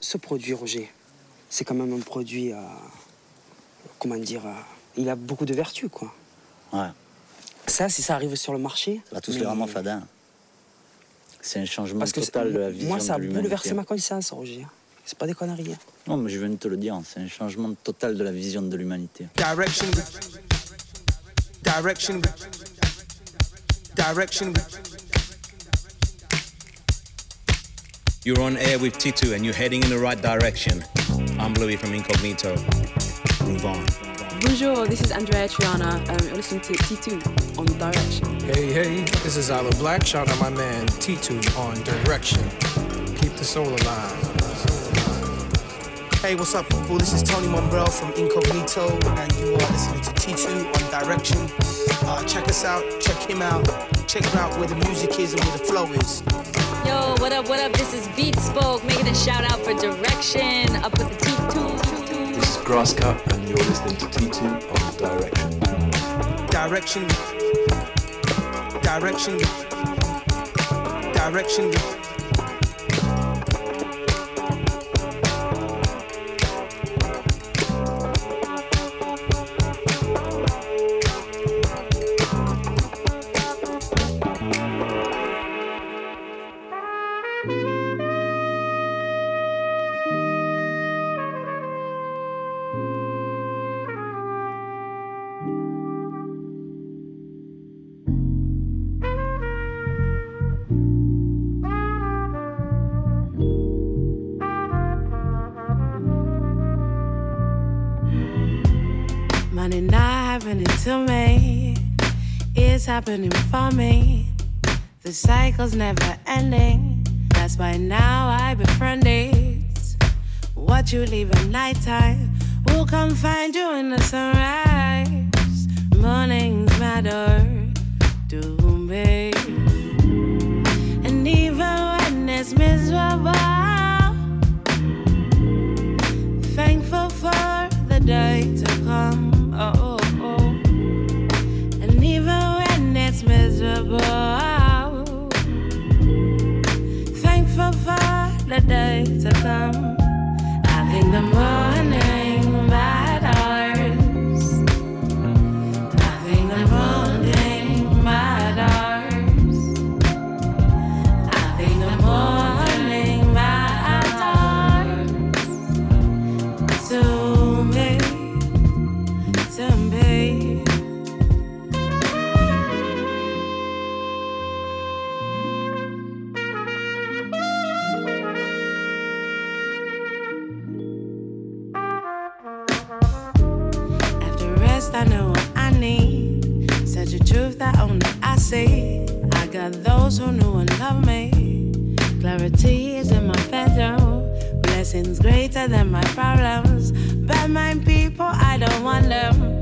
ce produit, Roger, c'est quand même un produit, euh, comment dire, euh, il a beaucoup de vertus, quoi. Ouais. Ça, si ça arrive sur le marché. Ça va tous les rendre fadin. C'est un changement Parce que total de la vision moi, ça a bouleversé ma conscience, Roger. C'est pas des conneries. hein. Non, mais je viens de te le dire, c'est un changement total de la vision de l'humanité. Direction. Direction. Direction. You're on air with Titu and you're heading in the right direction. I'm Louis from Incognito. Move on. Bonjour, this is Andreya Triana. Um, you're listening to T2 on Direction. Hey, hey, this is Isla Black. Shout out my man T2 on Direction. Keep the soul alive. Hey, what's up, people? This is Tony Momrelle from Incognito, and you are listening to T2 on Direction. Uh, check us out, check him out, check him out where the music is and where the flow is. Yo, what up, what up? This is Beat Spoke making a shout out for direction. Up with the T2. This is Grasscut, and you're listening to T2 on Direction. Direction. Direction. Direction. Money happening for me. The cycle's never ending. That's why now I befriend it. What you leave at nighttime will come find you in the sunrise. Mornings matter to me. And even when it's miserable, for those who knew and love me. Clarity is in my bedroom. Blessings greater than my problems. Bad mind people, I don't want them.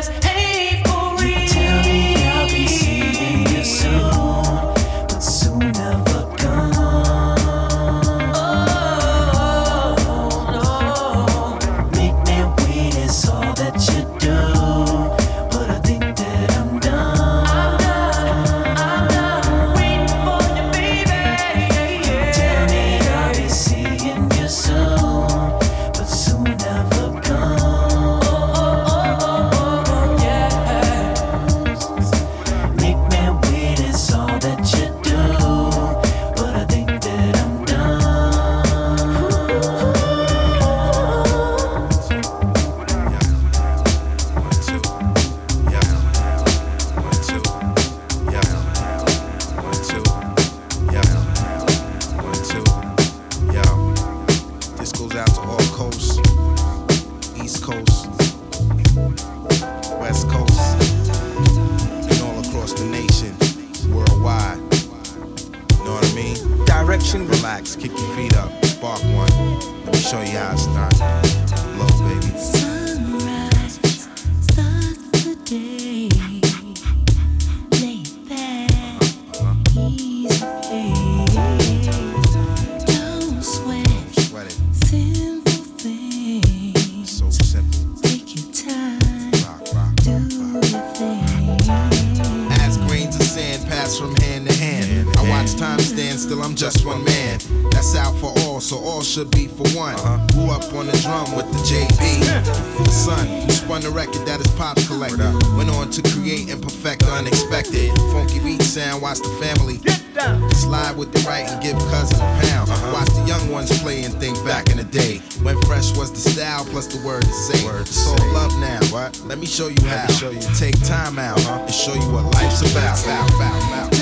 just show you. Take time out huh? and show you what life's about. Bow, bow, bow.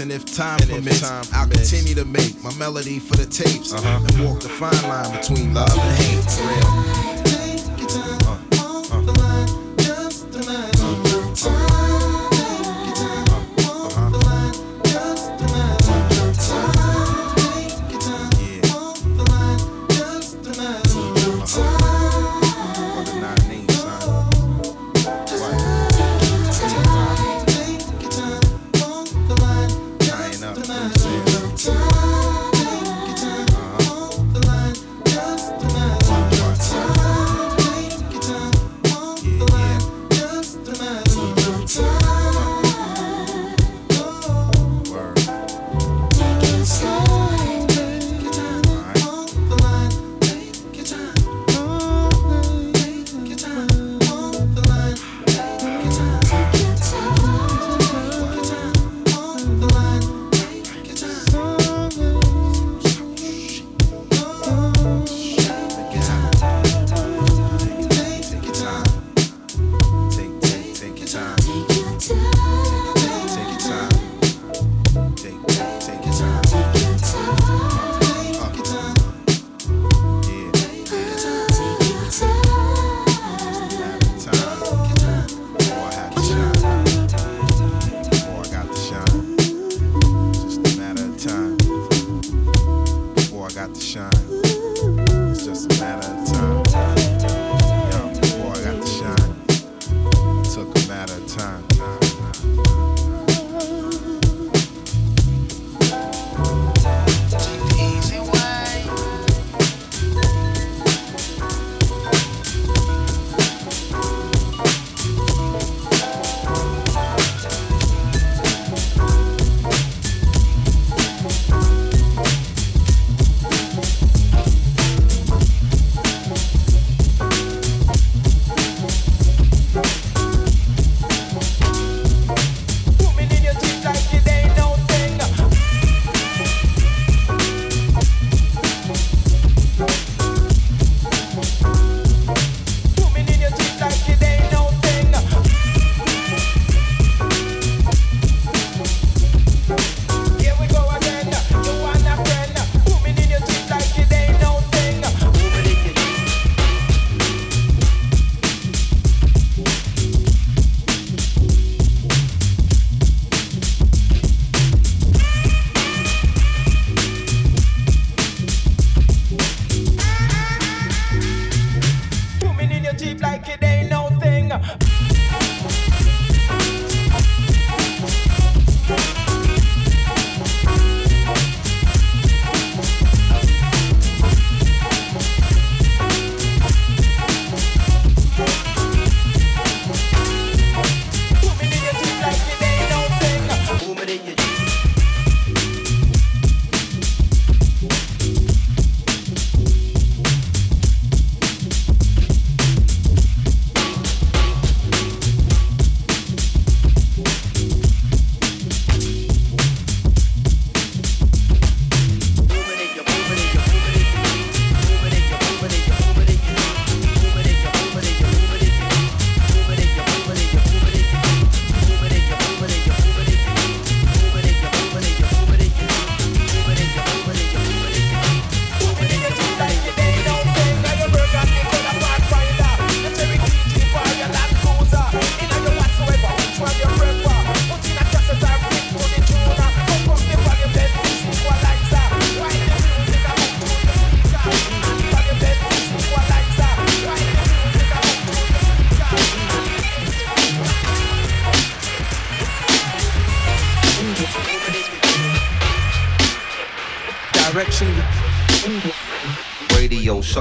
And if time and permits, time I'll continue to make my melody for the tapes uh-huh. and walk the fine line between love and hate. Real.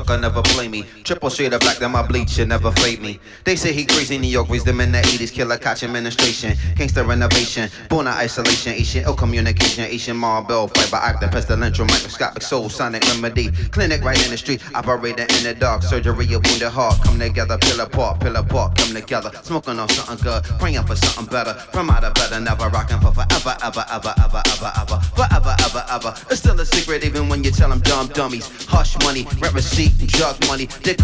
Baka na Triple shade of black, then my bleach should never fade me. They say he crazy, New York raised them in the 80s. Killer catch administration. Gangster renovation. Born out isolation. Asian ill communication. Asian marble. Fiber acting. Pestilential microscopic soul. Sonic remedy. Clinic right in the street. Operating in the dark. Surgery of wounded heart. Come together. Pill apart. Pill apart. Come together. Smoking on something good. Praying for something better. From out of better. Never rocking for forever, ever, ever, ever, ever, ever. Forever, ever, ever. It's still a secret even when you tell them dumb dummies. Hush money. Rent receipt drug money. They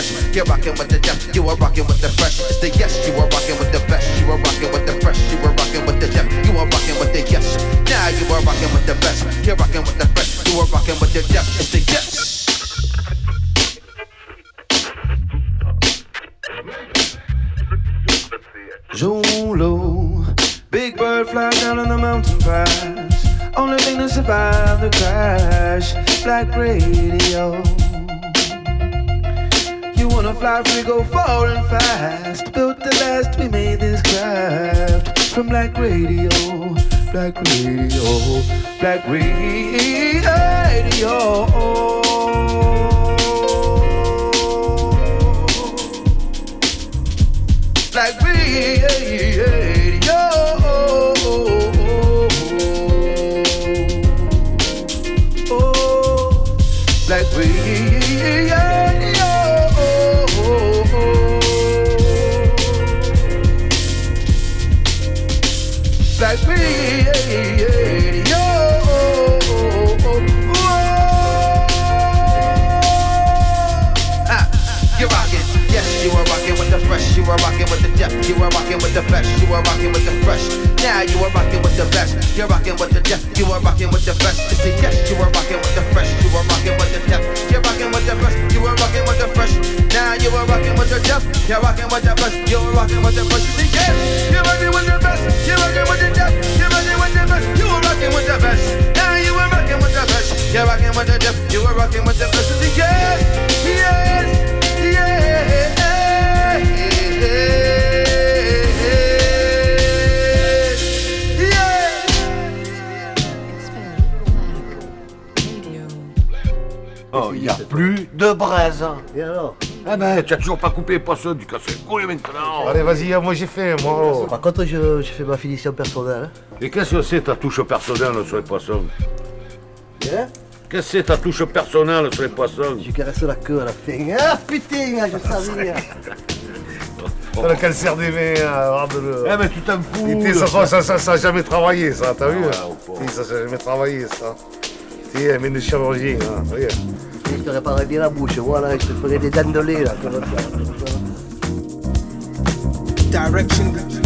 fresh, you're rocking with the depth, you are rocking with the fresh. It's the yes, you are rocking with the best, you are rocking with the fresh, you are rocking with the depth, you are rocking with the yes. Now you are rocking with the best, you're rocking with the fresh, you are rocking with the depth. It's the yes. Zulu. Big bird fly down on the mountain pass. Only thing to survive the crash. Black radio. Fly free, go far and fast. Built the last, we made this craft. From Black Radio, Black Radio, Black Radio. Black Radio. Are rocking with the depth, you are rocking with the best, you are rocking with the fresh. Now you are rocking with the best, you're rocking with the depth, you are rocking with the best. It's the yes, you are rocking with the fresh, you are rocking with the depth, you're rocking with the best, you are rocking with the fresh. Now you are rocking with the depth, you're rocking with the best, you are rocking with the fresh. It's the yes, you're rocking with the best, you're rocking with the depth, you're rocking with the best, you are rocking with the best. Now you are rocking with the best, you're rocking with the depth, you are rocking with the best. The yes, yes, Oh, il n'y a plus de braise. Et alors Ah ben, tu as toujours pas coupé les poissons du casse couille maintenant. Allez, vas-y, moi j'ai fait, moi. Par contre, je, je fais ma finition personnelle. Et qu'est-ce que c'est ta touche personnelle sur les poissons Hein? Qu'est-ce que c'est ta touche personnelle sur les poissons Je caresse la queue à la fin. Ah putain, je savais. Oh. Le cancer des mains, euh, regarde-le. Eh ben, tu t'en fous. Ça, ça, ça, ça, ça a jamais travaillé, ça, t'as vu hein Ça, ça a jamais travaillé, ça. Tu sais, mine de chirurgien, hein, est. Je te réparerai bien la bouche, voilà, je te ferai des dents de lait, là. comme ça. Direction.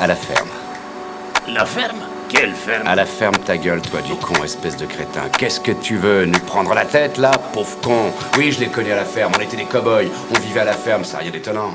À la ferme. La ferme? Quelle ferme? À la ferme ta gueule, toi, du con, espèce de crétin. Qu'est-ce que tu veux Nous prendre la tête, là Pauvre con? Oui, je les connais à la ferme. On était des cow-boys. On vivait à la ferme, ça, rien d'étonnant.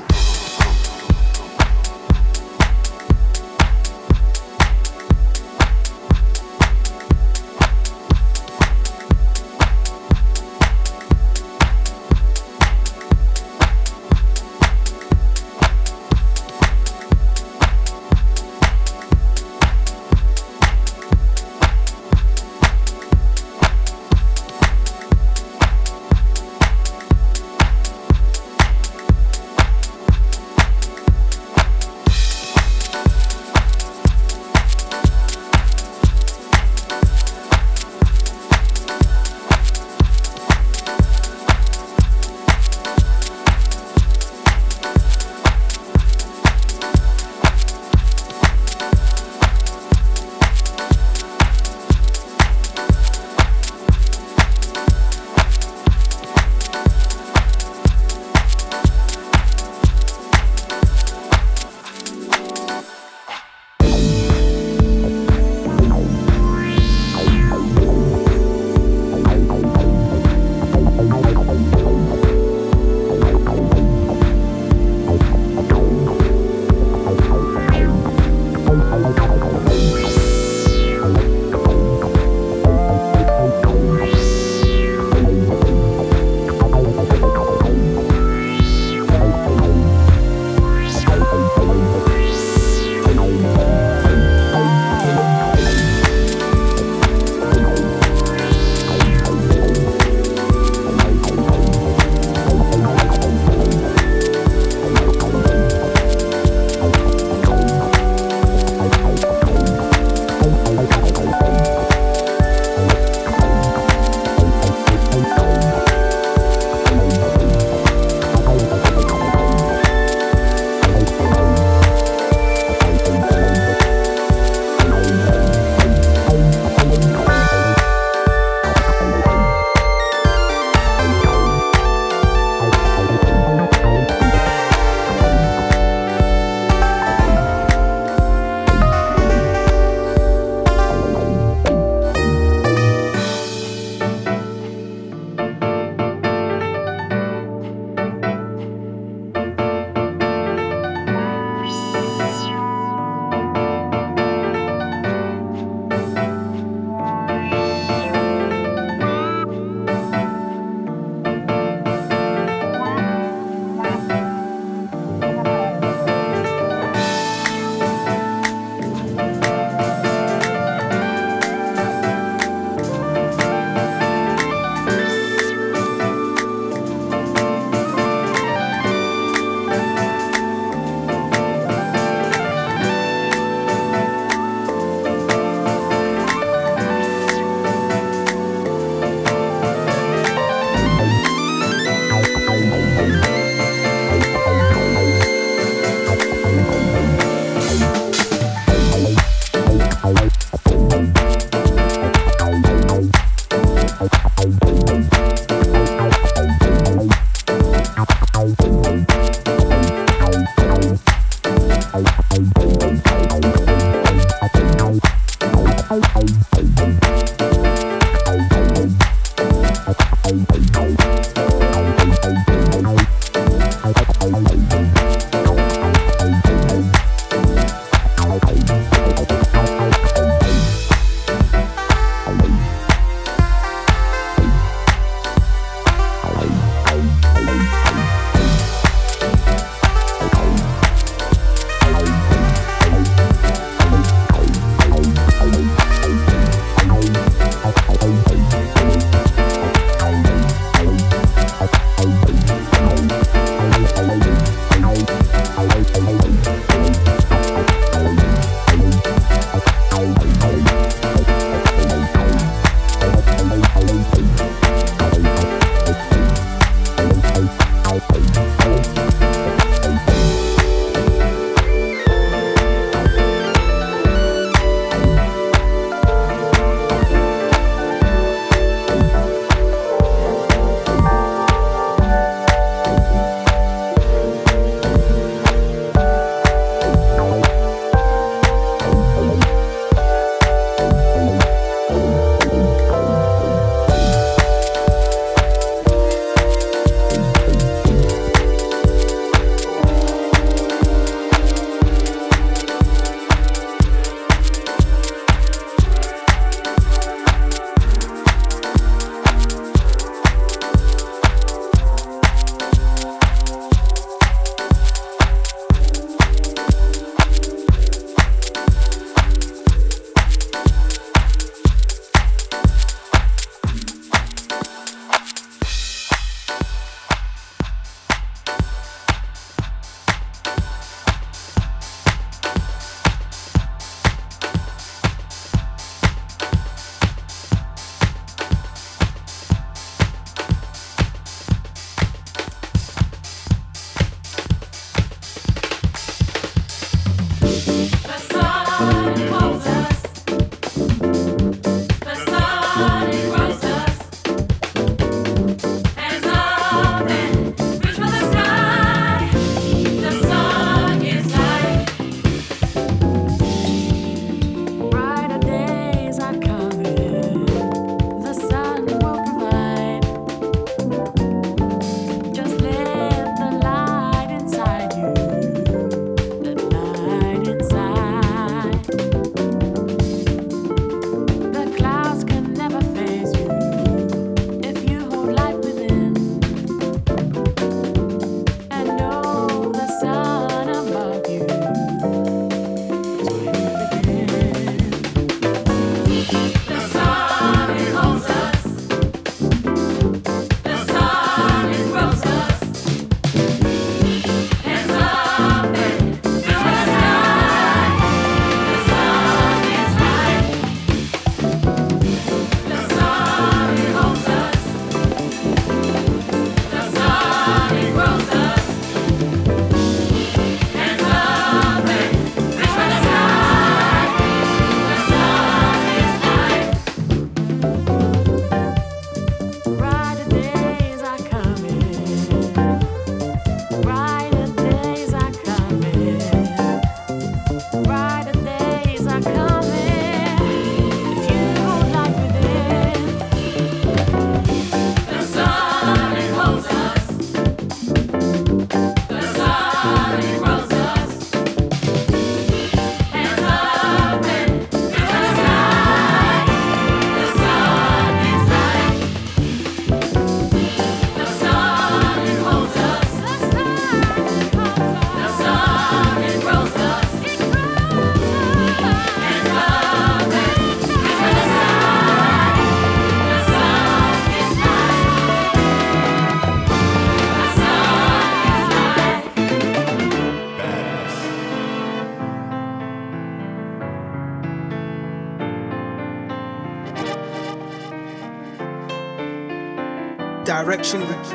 Direction.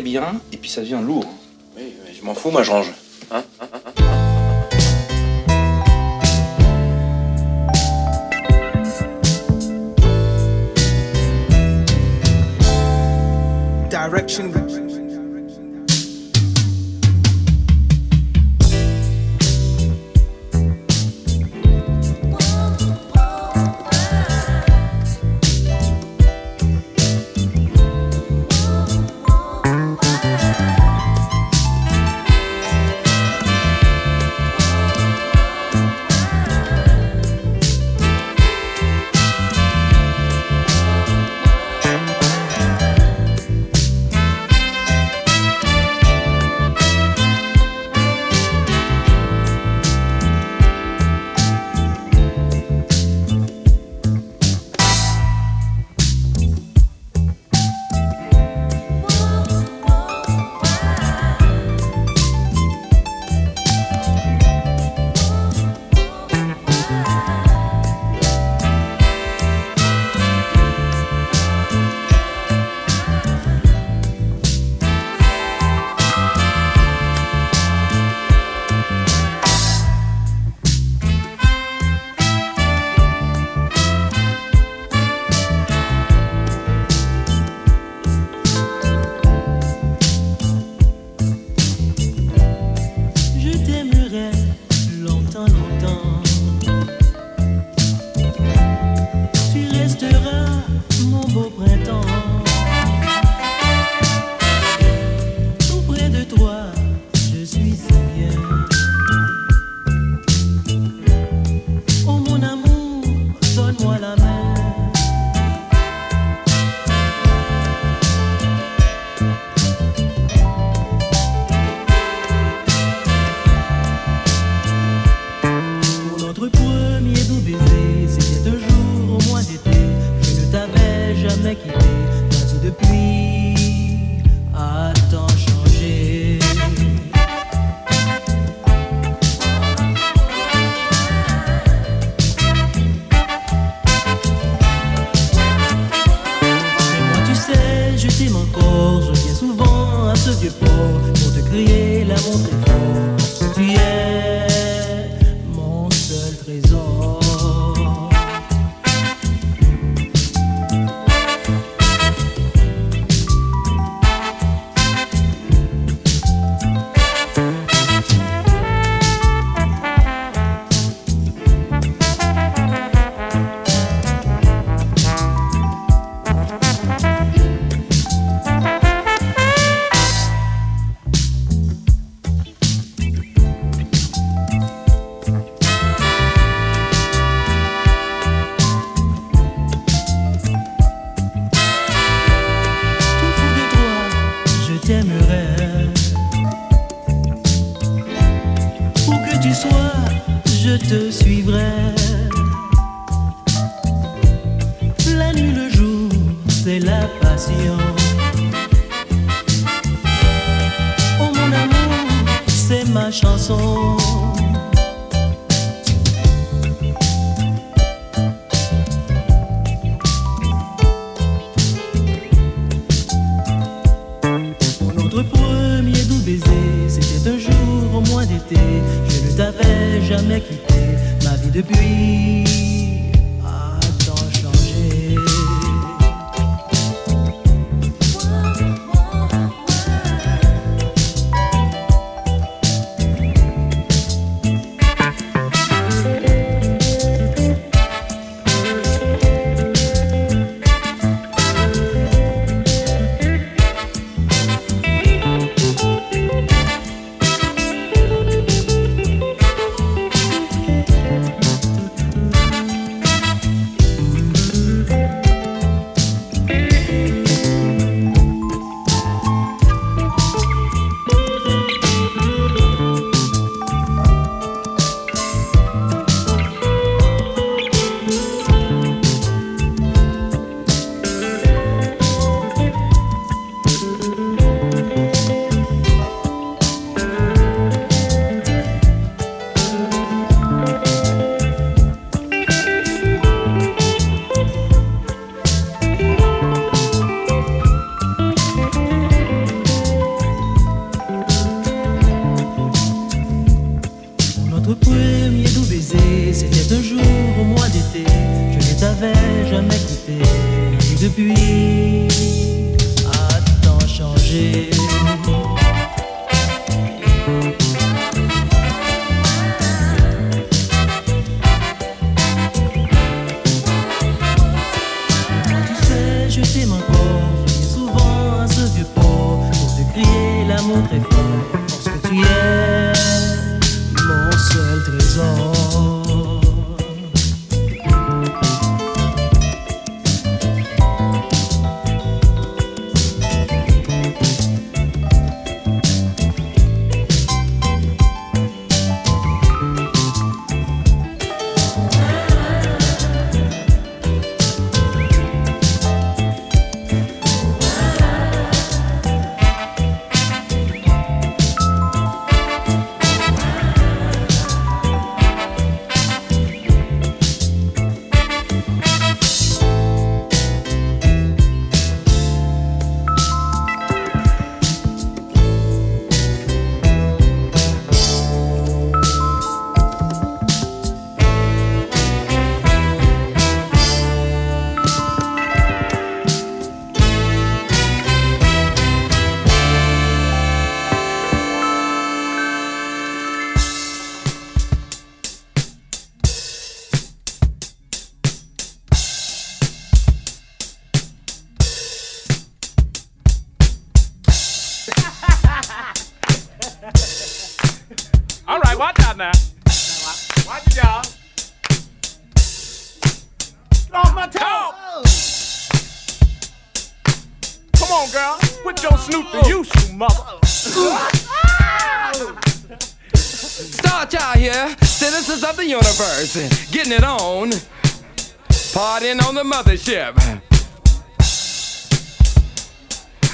Bien et puis ça devient lourd. Oui, je m'en fous, moi je range.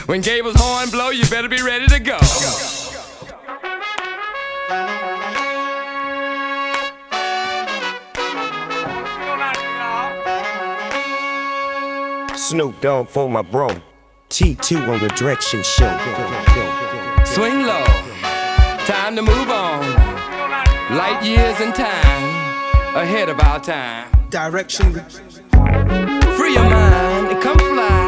When Gabriel's horn blow, you better be ready to go. Snoop Dogg for my bro. T2 on the direction show. Swing low. Time to move on. Light years and time ahead of our time. Direction. Your mind. And come fly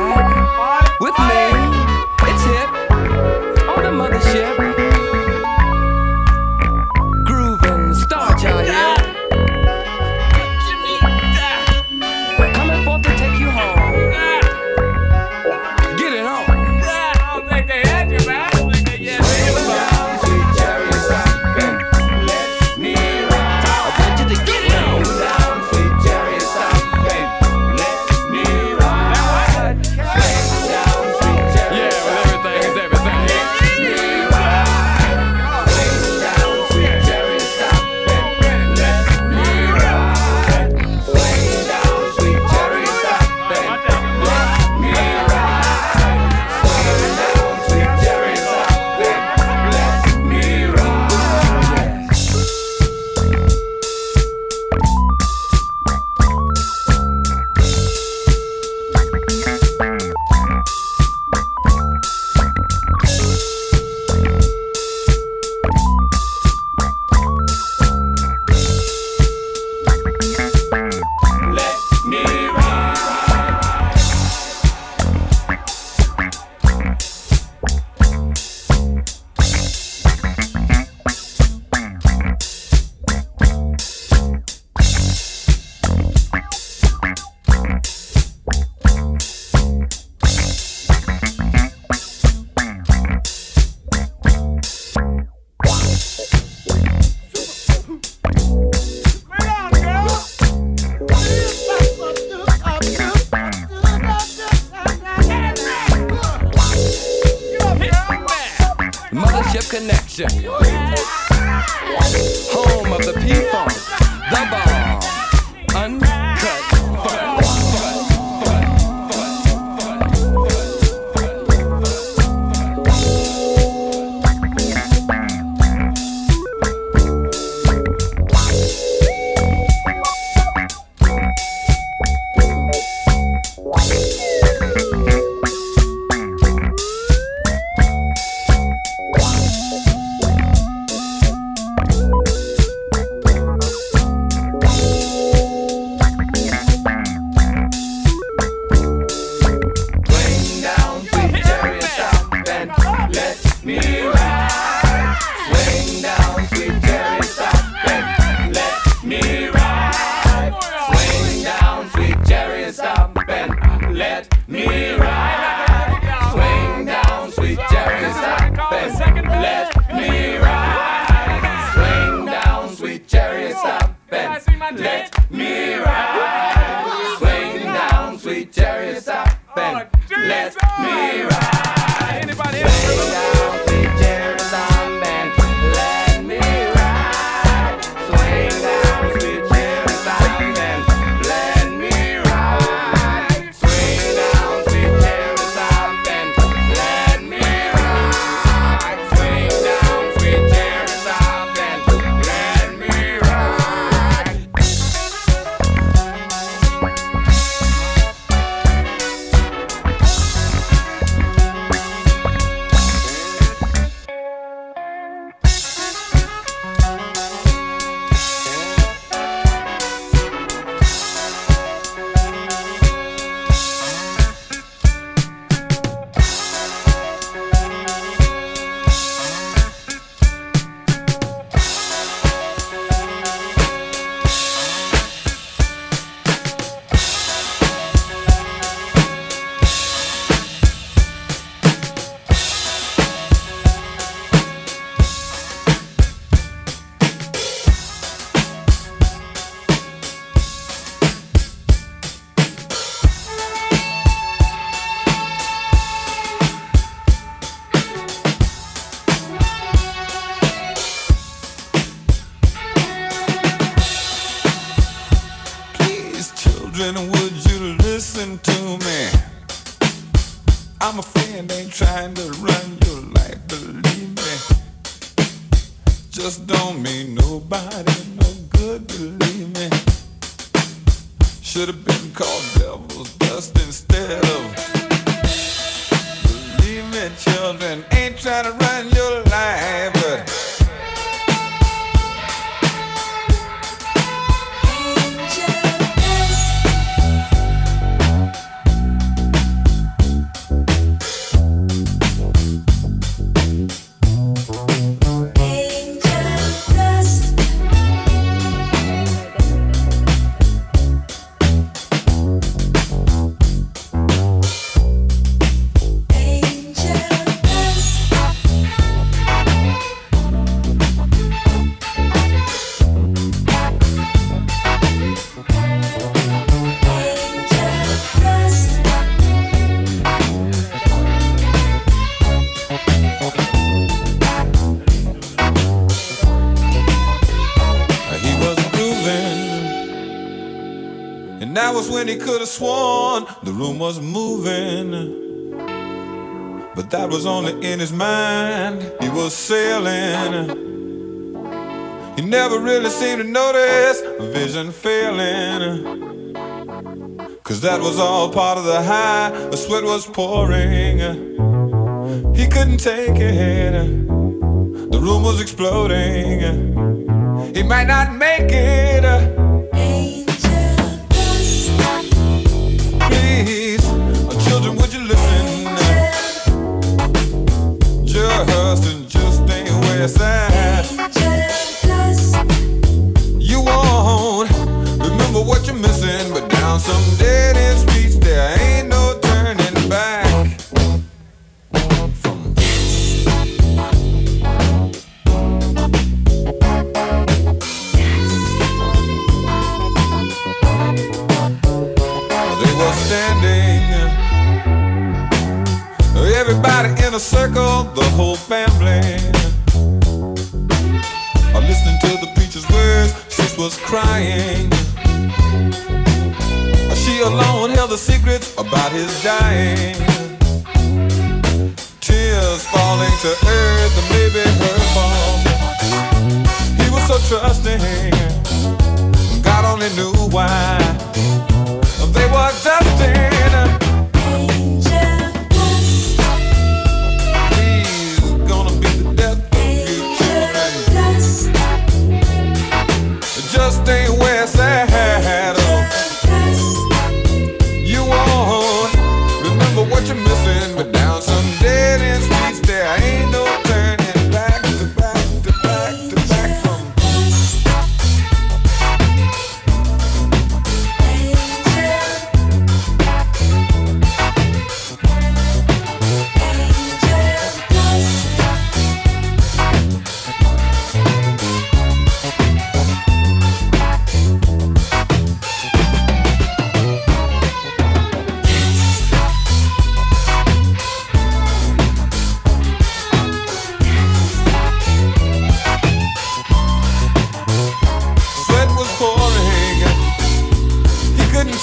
He could have sworn the room was moving. But that was only in his mind. He was sailing. He never really seemed to notice a vision failing. Cause that was all part of the high. The sweat was pouring. He couldn't take it. The room was exploding. He might not make it. Ain't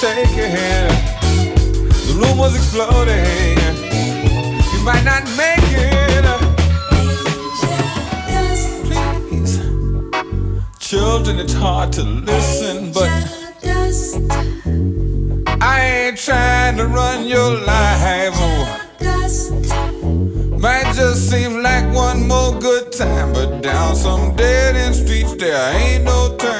it. The room was exploding. He might not make it. Please, children, it's hard to listen, but I ain't trying to run your life. Might just seem like one more good time, but down some dead end streets there ain't no turning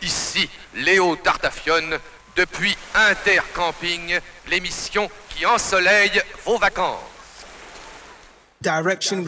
ici, Léo Tartafione, depuis Intercamping, l'émission qui ensoleille vos vacances. Direction.